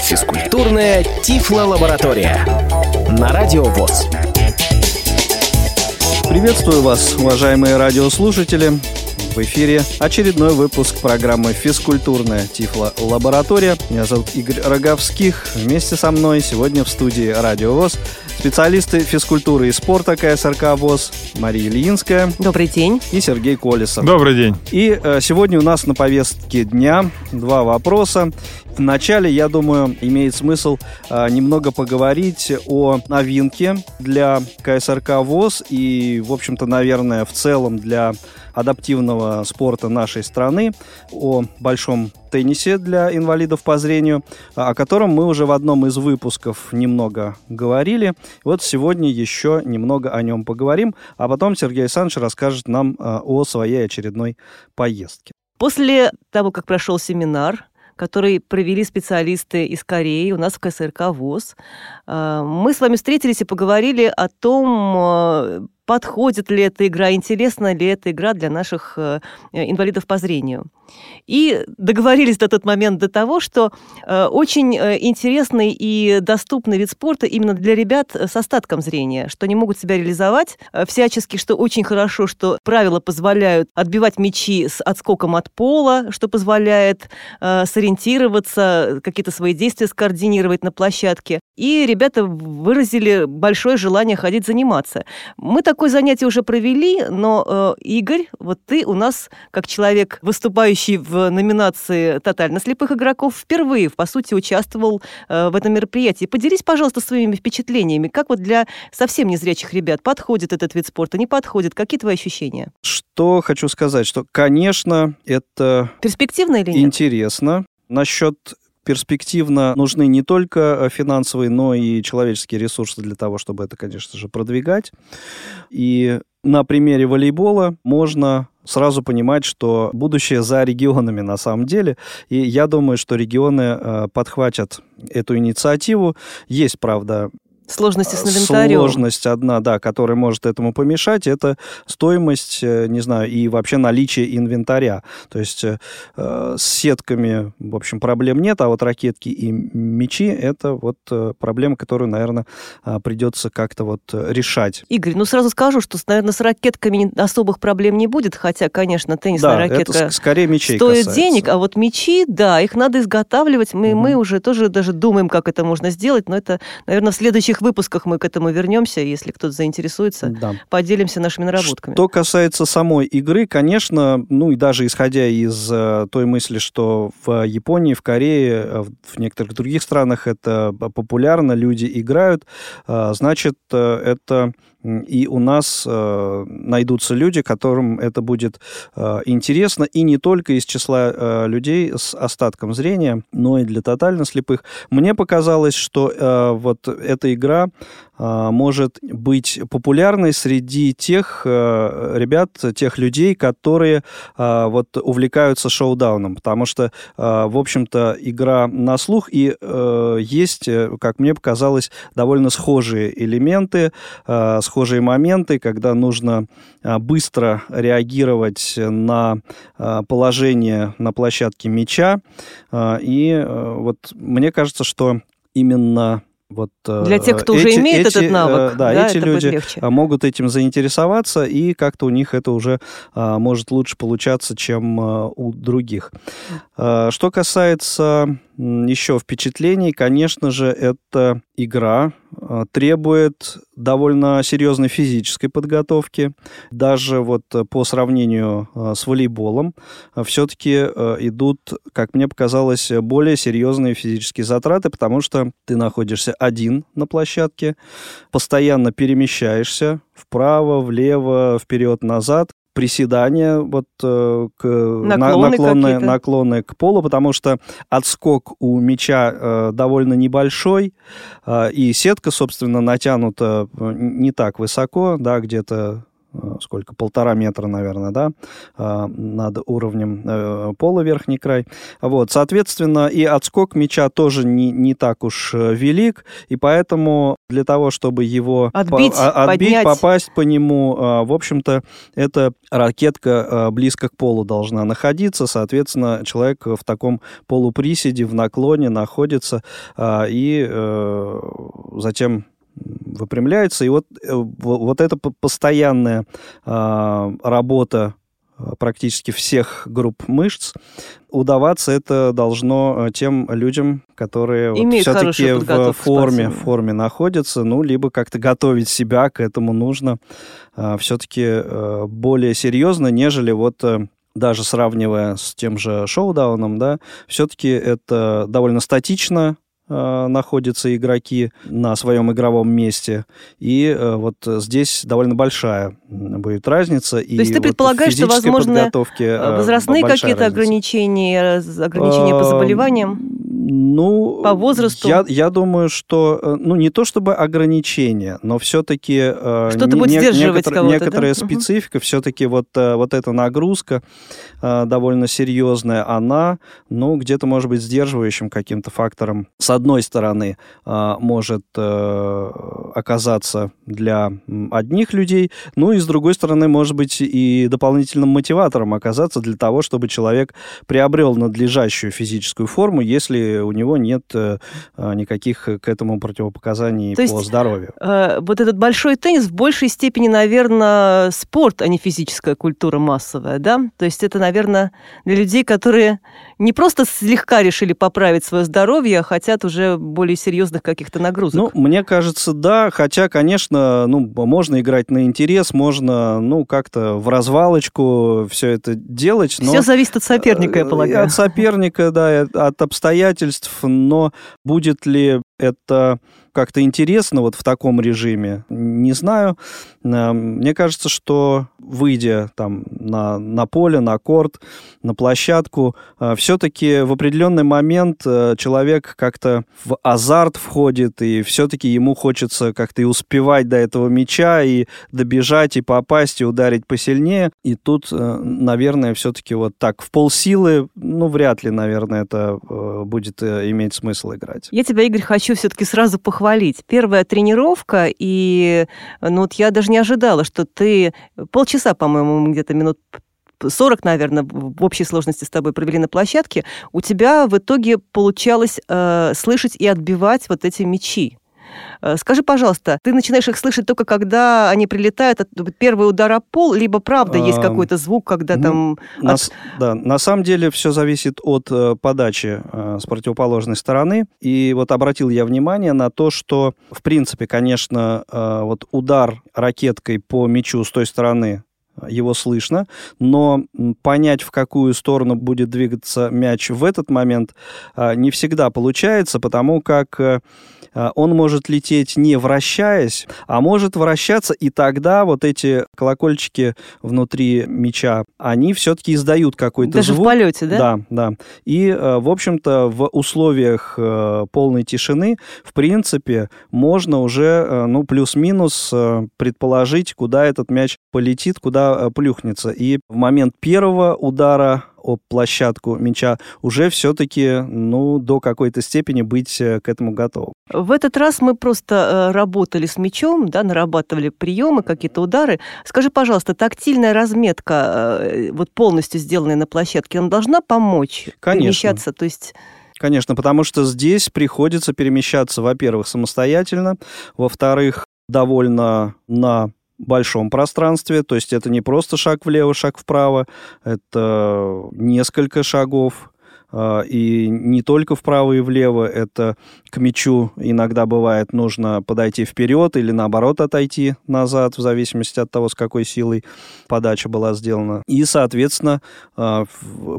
Физкультурная Тифло-лаборатория на Радио ВОЗ. Приветствую вас, уважаемые радиослушатели. В эфире очередной выпуск программы «Физкультурная Тифло-лаборатория». Меня зовут Игорь Роговских. Вместе со мной сегодня в студии «Радио ВОЗ» специалисты физкультуры и спорта КСРК ВОЗ Мария Ильинская. Добрый день. И Сергей Колесов. Добрый день. И э, сегодня у нас на повестке дня два вопроса. Вначале, я думаю, имеет смысл э, немного поговорить о новинке для КСРК ВОЗ и, в общем-то, наверное, в целом для адаптивного спорта нашей страны, о большом теннисе для инвалидов по зрению, о котором мы уже в одном из выпусков немного говорили. Вот сегодня еще немного о нем поговорим, а потом Сергей Александрович расскажет нам э, о своей очередной поездке. После того, как прошел семинар, который провели специалисты из Кореи у нас в КСРК ВОЗ. Э, мы с вами встретились и поговорили о том, подходит ли эта игра, интересна ли эта игра для наших э, инвалидов по зрению. И договорились на тот момент до того, что э, очень э, интересный и доступный вид спорта именно для ребят с остатком зрения, что они могут себя реализовать всячески, что очень хорошо, что правила позволяют отбивать мячи с отскоком от пола, что позволяет сориентироваться, какие-то свои действия скоординировать на площадке. И ребята выразили большое желание ходить заниматься. Мы такое занятие уже провели, но, э, Игорь, вот ты у нас, как человек, выступающий в номинации «Тотально слепых игроков», впервые, по сути, участвовал э, в этом мероприятии. Поделись, пожалуйста, своими впечатлениями. Как вот для совсем незрячих ребят подходит этот вид спорта, не подходит? Какие твои ощущения? Что хочу сказать, что, конечно, это... Перспективно или нет? Интересно. Насчет перспективно нужны не только э, финансовые, но и человеческие ресурсы для того, чтобы это, конечно же, продвигать. И на примере волейбола можно сразу понимать, что будущее за регионами на самом деле. И я думаю, что регионы э, подхватят эту инициативу. Есть, правда, Сложности с инвентарем. Сложность одна, да, которая может этому помешать, это стоимость, э, не знаю, и вообще наличие инвентаря. То есть э, с сетками, в общем, проблем нет, а вот ракетки и мечи – это вот э, проблема, которую, наверное, э, придется как-то вот решать. Игорь, ну сразу скажу, что, наверное, с ракетками особых проблем не будет, хотя, конечно, теннисная да, ракетка это скорее мечей стоит касается. денег, а вот мечи, да, их надо изготавливать. Мы, угу. мы уже тоже даже думаем, как это можно сделать, но это, наверное, в следующих следующих выпусках мы к этому вернемся, если кто-то заинтересуется, да. поделимся нашими наработками. Что касается самой игры, конечно, ну и даже исходя из э, той мысли, что в Японии, в Корее, э, в некоторых других странах это популярно, люди играют, э, значит, э, это и у нас э, найдутся люди, которым это будет э, интересно, и не только из числа э, людей с остатком зрения, но и для тотально слепых. Мне показалось, что э, вот эта игра э, может быть популярной среди тех э, ребят, тех людей, которые э, вот увлекаются шоу-дауном, потому что, э, в общем-то, игра на слух, и э, есть, э, как мне показалось, довольно схожие элементы, э, схожие моменты, когда нужно а, быстро реагировать на а, положение на площадке мяча. А, и э, вот мне кажется, что именно вот, э, Для тех, кто эти, уже имеет эти, этот навык, да, да эти люди могут этим заинтересоваться, и как-то у них это уже а, может лучше получаться, чем а, у других. А, что касается еще впечатлений, конечно же, эта игра а, требует довольно серьезной физической подготовки. Даже вот по сравнению а, с волейболом а, все-таки идут, как мне показалось, более серьезные физические затраты, потому что ты находишься один на площадке, постоянно перемещаешься вправо, влево, вперед, назад приседания вот э, к наклоны, наклонные, наклоны к полу, потому что отскок у мяча э, довольно небольшой, э, и сетка, собственно, натянута э, не так высоко, да, где-то сколько, полтора метра, наверное, да, над уровнем пола верхний край. Вот, соответственно, и отскок мяча тоже не, не так уж велик, и поэтому для того, чтобы его отбить, по, отбить попасть по нему, в общем-то, эта ракетка близко к полу должна находиться, соответственно, человек в таком полуприседе, в наклоне находится, и затем выпрямляется. И вот, э, вот эта постоянная а, работа а, практически всех групп мышц, удаваться это должно э, тем людям, которые вот все-таки в форме, в форме находятся, ну, либо как-то готовить себя к этому нужно а, все-таки э, более серьезно, нежели вот даже сравнивая с тем же шоу-дауном, да, все-таки это довольно статично, Э, находятся игроки на своем игровом месте. И э, вот здесь довольно большая будет разница. То есть ты вот предполагаешь, что, возможно, э, возрастные какие-то ограничения, ограничения по заболеваниям? Ну, по возрасту? Я, я думаю, что, э, ну, не то чтобы ограничения, но все-таки... Э, Что-то будет сдерживать некотор, Некоторая да? специфика, угу. все-таки вот, э, вот эта нагрузка довольно серьезная, она, ну, где-то может быть сдерживающим каким-то фактором. С одной стороны, может оказаться для одних людей, ну, и с другой стороны, может быть и дополнительным мотиватором оказаться для того, чтобы человек приобрел надлежащую физическую форму, если у него нет э, а, никаких к этому противопоказаний То по есть, здоровью. Э, вот этот большой теннис в большей степени, наверное, спорт, а не физическая культура массовая, да? То есть это, наверное, для людей, которые не просто слегка решили поправить свое здоровье, а хотят уже более серьезных каких-то нагрузок. Ну, мне кажется, да, хотя, конечно, ну, можно играть на интерес, можно, ну, как-то в развалочку все это делать. Но... Все зависит от соперника, я э, полагаю. От соперника, да, от обстоятельств, но будет ли это как-то интересно вот в таком режиме, не знаю. Э, мне кажется, что выйдя там на, на поле, на корт, на площадку, э, все-таки в определенный момент э, человек как-то в азарт входит, и все-таки ему хочется как-то и успевать до этого мяча, и добежать, и попасть, и ударить посильнее. И тут, наверное, все-таки вот так в полсилы, ну, вряд ли, наверное, это будет иметь смысл играть. Я тебя, Игорь, хочу все-таки сразу похвалить похвалить. Первая тренировка, и ну, вот я даже не ожидала, что ты полчаса, по-моему, где-то минут 40, наверное, в общей сложности с тобой провели на площадке, у тебя в итоге получалось э, слышать и отбивать вот эти мячи. Э, скажи, пожалуйста, ты начинаешь их слышать только когда они прилетают, от, первый удар о пол, либо правда есть какой-то звук, когда ну, там... На, от... Да, на самом деле все зависит от э, подачи э, с противоположной стороны. И вот обратил я внимание на то, что, в принципе, конечно, э, вот удар ракеткой по мячу с той стороны его слышно, но понять, в какую сторону будет двигаться мяч в этот момент, э, не всегда получается, потому как э, а, он может лететь не вращаясь, а может вращаться, и тогда вот эти колокольчики внутри мяча, они все-таки издают какой-то Даже звук. в полете, да? Да, да. И, э, в общем-то, в условиях э, полной тишины, в принципе, можно уже, ну, плюс-минус предположить, куда этот мяч полетит, куда плюхнется. И в момент первого удара об площадку мяча, уже все-таки, ну, до какой-то степени быть э, к этому готовым. В этот раз мы просто э, работали с мячом, да, нарабатывали приемы, какие-то удары. Скажи, пожалуйста, тактильная разметка, э, вот полностью сделанная на площадке, она должна помочь Конечно. перемещаться? То есть... Конечно, потому что здесь приходится перемещаться, во-первых, самостоятельно, во-вторых, довольно на большом пространстве, то есть это не просто шаг влево, шаг вправо, это несколько шагов, и не только вправо и влево, это к мячу иногда бывает нужно подойти вперед или наоборот отойти назад, в зависимости от того, с какой силой подача была сделана. И, соответственно, а,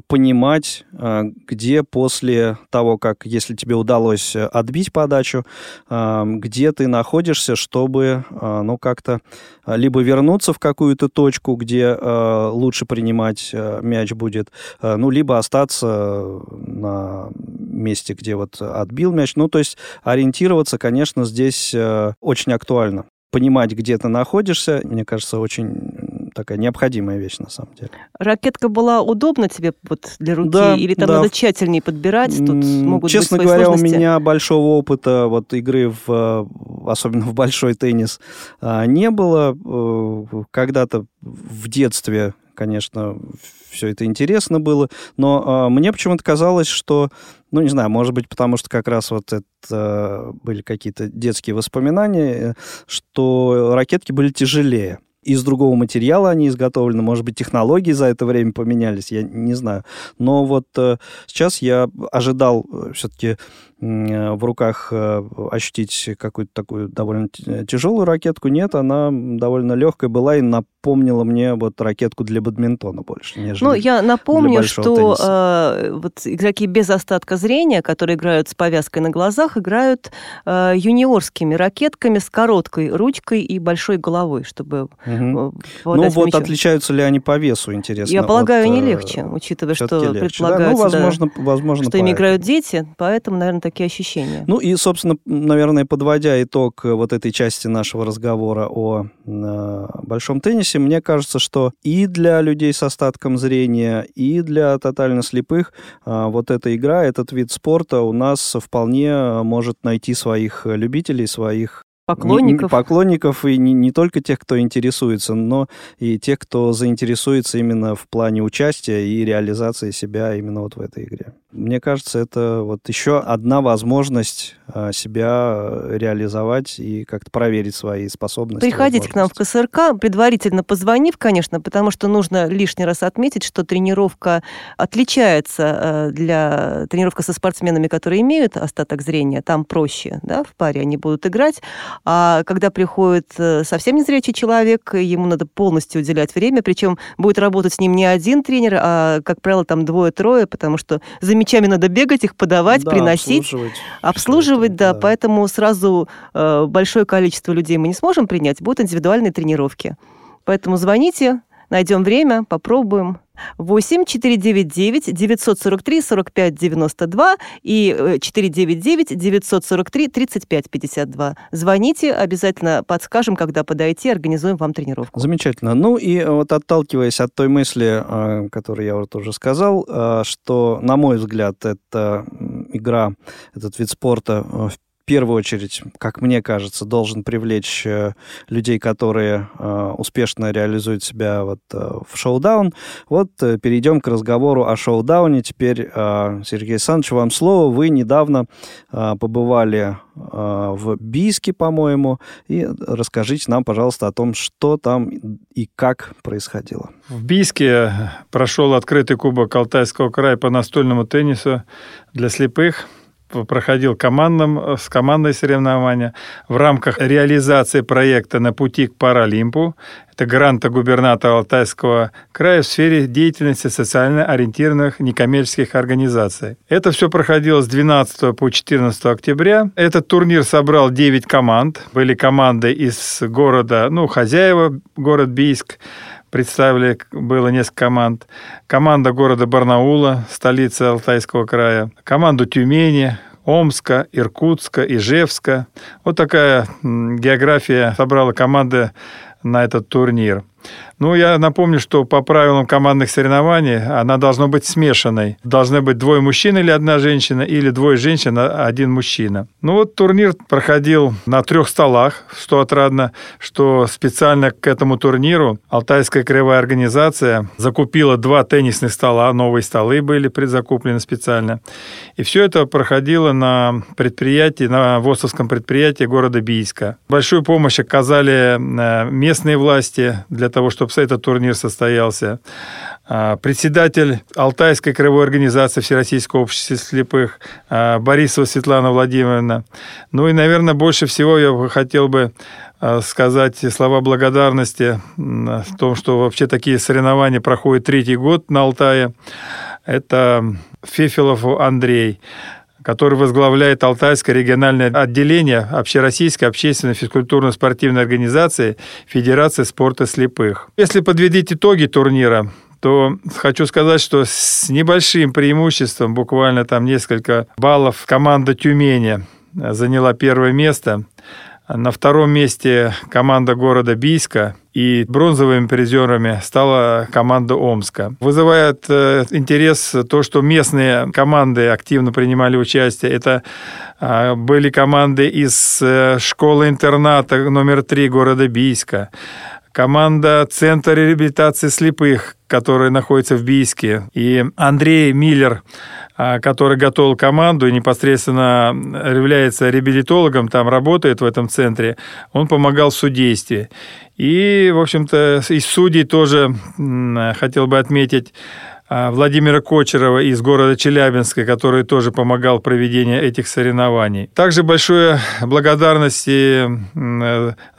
понимать, а, где после того, как, если тебе удалось отбить подачу, где ты находишься, чтобы, ну, как-то либо вернуться в какую-то точку, где лучше принимать мяч будет, ну, либо остаться на месте, где вот отбил мяч. Ну, то есть ориентироваться, конечно, здесь э, очень актуально. Понимать, где ты находишься, мне кажется, очень такая необходимая вещь на самом деле. Ракетка была удобна тебе вот для руки? Да, Или там да. надо тщательнее подбирать? Тут могут Честно быть свои говоря, сложности? у меня большого опыта вот игры, в, э, особенно в большой теннис, а, не было. Э, Когда-то в детстве, конечно, все это интересно было, но мне почему-то казалось, что, ну, не знаю, может быть, потому что как раз вот это были какие-то детские воспоминания, э, что ракетки были тяжелее. Из другого материала они изготовлены, может быть, технологии за это время поменялись, я не знаю. Но вот э, сейчас я ожидал все-таки в руках э, ощутить какую-то такую довольно тяжелую ракетку. Нет, она довольно легкая была и напомнила мне вот ракетку для бадминтона больше, нежели Ну, я напомню, что э, вот игроки без остатка зрения, которые играют с повязкой на глазах, играют э, юниорскими ракетками с короткой ручкой и большой головой, чтобы э, Ну вот мячом. отличаются ли они по весу, интересно? Я полагаю, от, не э, легче, учитывая, что легче, да? предполагается, Ну, да, возможно, возможно, что поэтому. играют дети, поэтому, наверное, такие ощущения. Ну и, собственно, наверное, подводя итог э, вот этой части нашего разговора о э, большом теннисе, мне кажется, что и для людей с остатком зрения, и для тотально слепых э, вот эта игра, этот вид спорта у нас вполне может найти своих любителей, своих Поклонников. не- поклонников и не, не только тех, кто интересуется, но и тех, кто заинтересуется именно в плане участия и реализации себя именно вот в этой игре. Мне кажется, это вот еще одна возможность а, себя э, реализовать и как-то проверить свои способности. Приходите к нам в. КСРК, предварительно позвонив, конечно, потому что нужно лишний раз отметить, что тренировка отличается э, для тренировка со спортсменами, которые имеют остаток зрения, там проще, да, в паре они будут играть, а когда приходит э, совсем незрячий человек, ему надо полностью уделять время, причем будет работать с ним не один тренер, а, как правило, там двое-трое, потому что за мячами надо бегать, их подавать, Да, приносить. обслуживать. Обслуживать, да, это, поэтому сразу э, большое количество людей мы не сможем принять, будут индивидуальные тренировки. Поэтому звоните, найдем время, попробуем. 8 499 943 45 92 и э, 499 943 35 52. Звоните, обязательно подскажем, когда подойти, организуем вам тренировку. Замечательно. Ну и э, вот отталкиваясь от той мысли, э, которую я вот уже сказал, э, что, на мой взгляд, эта игра, этот вид спорта в первую очередь, как мне кажется, должен привлечь э, людей, которые э, успешно реализуют себя вот э, в шоу-даун. Вот перейдем к разговору о шоу-дауне. Теперь, Сергей Александрович, вам слово. Вы недавно побывали в Бийске, по-моему, и расскажите нам, пожалуйста, о том, что там и как происходило. В Бийске прошел открытый кубок Алтайского края по настольному теннису для слепых. Проходил командным, с командой соревнования в рамках реализации проекта «На пути к Паралимпу». Это гранта губернатора Алтайского края в сфере деятельности социально ориентированных некоммерческих организаций. Это все проходило с 12 по 14 октября. Этот турнир собрал 9 команд. Были команды из города, ну, хозяева, город Бийск, представили, было несколько команд. Команда города Барнаула, столицы Алтайского края. Команду Тюмени, Омска, Иркутска, Ижевска. Вот такая география собрала команды на этот турнир. Ну, я напомню, что по правилам командных соревнований она должна быть смешанной. Должны быть двое мужчин или одна женщина, или двое женщин, а один мужчина. Ну вот турнир проходил на трех столах, что отрадно, что специально к этому турниру Алтайская краевая организация закупила два теннисных стола, новые столы были предзакуплены специально. И все это проходило на предприятии, на ВОСовском предприятии города Бийска. Большую помощь оказали э, местные власти для того, чтобы этот турнир состоялся. А, Председатель Алтайской краевой организации Всероссийского общества слепых а, Борисова Светлана Владимировна. Ну и, наверное, больше всего я хотел бы а, сказать слова благодарности в том, что вообще такие соревнования проходят третий год на Алтае. Это Фефилов Андрей, который возглавляет Алтайское региональное отделение Общероссийской общественной физкультурно-спортивной организации Федерации спорта слепых. Если подводить итоги турнира, то хочу сказать, что с небольшим преимуществом, буквально там несколько баллов, команда Тюмени заняла первое место. На втором месте команда города Бийска. И бронзовыми призерами стала команда Омска. Вызывает э, интерес то, что местные команды активно принимали участие. Это э, были команды из э, школы-интерната номер три города Бийска команда Центра реабилитации слепых, который находится в Бийске, и Андрей Миллер, а, который готовил команду и непосредственно является реабилитологом, там работает в этом центре, он помогал в судействе. И, в общем-то, из судей тоже хотел бы отметить а, Владимира Кочерова из города Челябинска, который тоже помогал в проведении этих соревнований. Также большое благодарности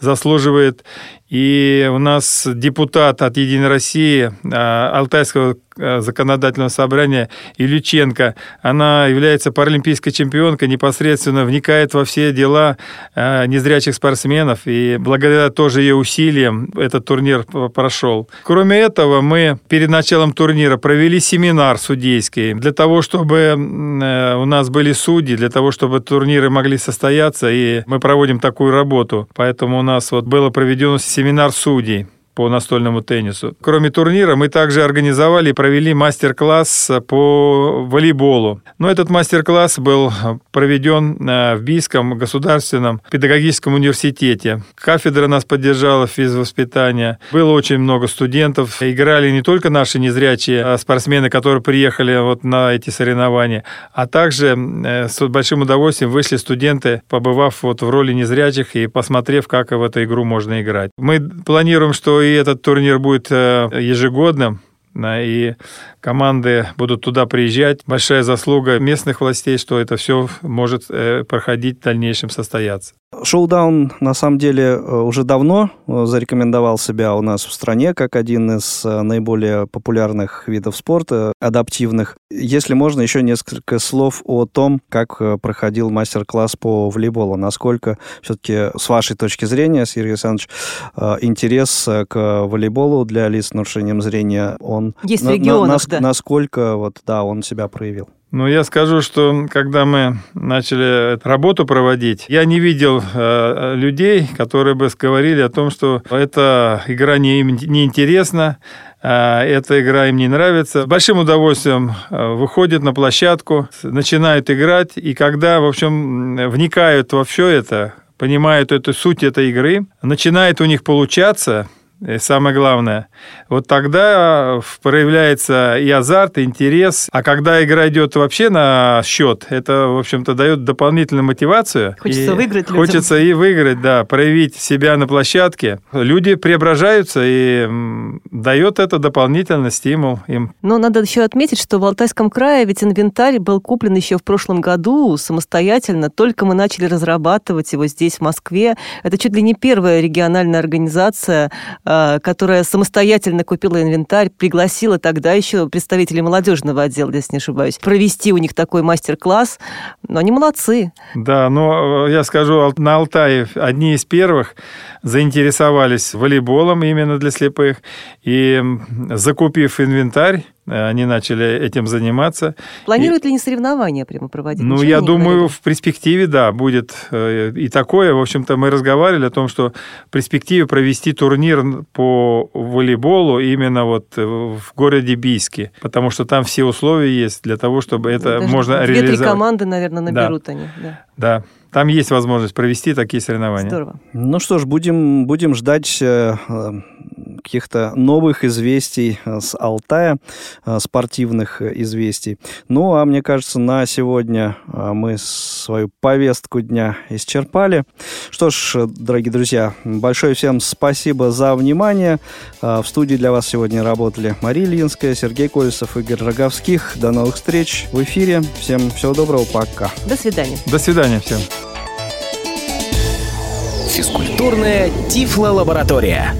заслуживает и у нас депутат от «Единой России» а, Алтайского а, законодательного собрания Ильиченко, она является паралимпийской чемпионкой, непосредственно вникает во все дела а, незрячих спортсменов, и благодаря тоже ее усилиям этот турнир прошел. Кроме этого, мы перед началом турнира провели семинар судейский для того, чтобы э, у нас были судьи, для того, чтобы турниры могли состояться, и мы проводим такую работу. Поэтому у нас вот было проведено семинар судей по настольному теннису. Кроме турнира, мы также организовали и провели мастер-класс по волейболу. Но этот мастер-класс был проведен э, в Бийском государственном педагогическом университете. Кафедра нас поддержала физвоспитания. Было очень много студентов. Играли не только наши незрячие а спортсмены, которые приехали вот на эти соревнования, а также э, с большим удовольствием вышли студенты, побывав вот в роли незрячих и посмотрев, как в эту игру можно играть. Мы планируем, что и этот турнир будет э, ежегодным, и команды будут туда приезжать. Большая заслуга местных властей, что это все может э, проходить в дальнейшем состояться. Шоудаун, на самом деле, э, уже давно э, зарекомендовал себя у нас в стране как один из наиболее популярных видов спорта, адаптивных. Если можно, еще несколько слов о том, как проходил мастер-класс по волейболу. Насколько все-таки, с вашей точки зрения, Сергей Александрович, интерес к волейболу для лиц с нарушением зрения, он... Есть в регионах, на, да. насколько вот, да, он себя проявил. Ну, я скажу, что когда мы начали работу проводить, я не видел э, людей, которые бы говорили о том, что эта игра не, не интересна, э, эта игра им не нравится. С большим удовольствием э, выходят на площадку, начинают играть, и когда, в общем, вникают во все это, понимают эту суть этой игры, начинает у них получаться, и самое главное, вот тогда проявляется и азарт, и интерес. А когда игра идет вообще на счет, это, в общем-то, дает дополнительную мотивацию. Хочется и выиграть людям. Хочется и выиграть, да, проявить себя на площадке. Люди преображаются, и дает это дополнительный стимул им. Но надо еще отметить, что в Алтайском крае ведь инвентарь был куплен еще в прошлом году самостоятельно. Только мы начали разрабатывать его здесь, в Москве. Это чуть ли не первая региональная организация Э, которая самостоятельно купила инвентарь, пригласила тогда еще представителей молодежного отдела, если не ошибаюсь, провести у них такой мастер-класс. Но они молодцы. Да, но э, я скажу, на Алтае одни из первых заинтересовались волейболом именно для слепых. И закупив инвентарь, Э, они начали этим заниматься. Планируют и... ли не соревнования прямо проводить? Ну, Ничего я думаю, говорили? в перспективе, да, будет э, и такое. В общем-то, мы разговаривали о том, что в перспективе провести турнир по волейболу именно вот э, в городе Бийске, потому что там все условия есть для того, чтобы это Даже можно реализовать. Две-три команды, наверное, наберут да. они. Да. да. Там есть возможность провести такие соревнования. Здорово. Ну что ж, будем, будем ждать э, каких-то новых известий э, с Алтая, э, спортивных известий. Ну, а мне кажется, на сегодня мы свою повестку дня исчерпали. Что ж, дорогие друзья, большое всем спасибо за внимание. В студии для вас сегодня работали Мария Ильинская, Сергей Колесов, Игорь Роговских. До новых встреч в эфире. Всем всего доброго, пока. До свидания. До свидания всем. Физкультурная Тифло-лаборатория.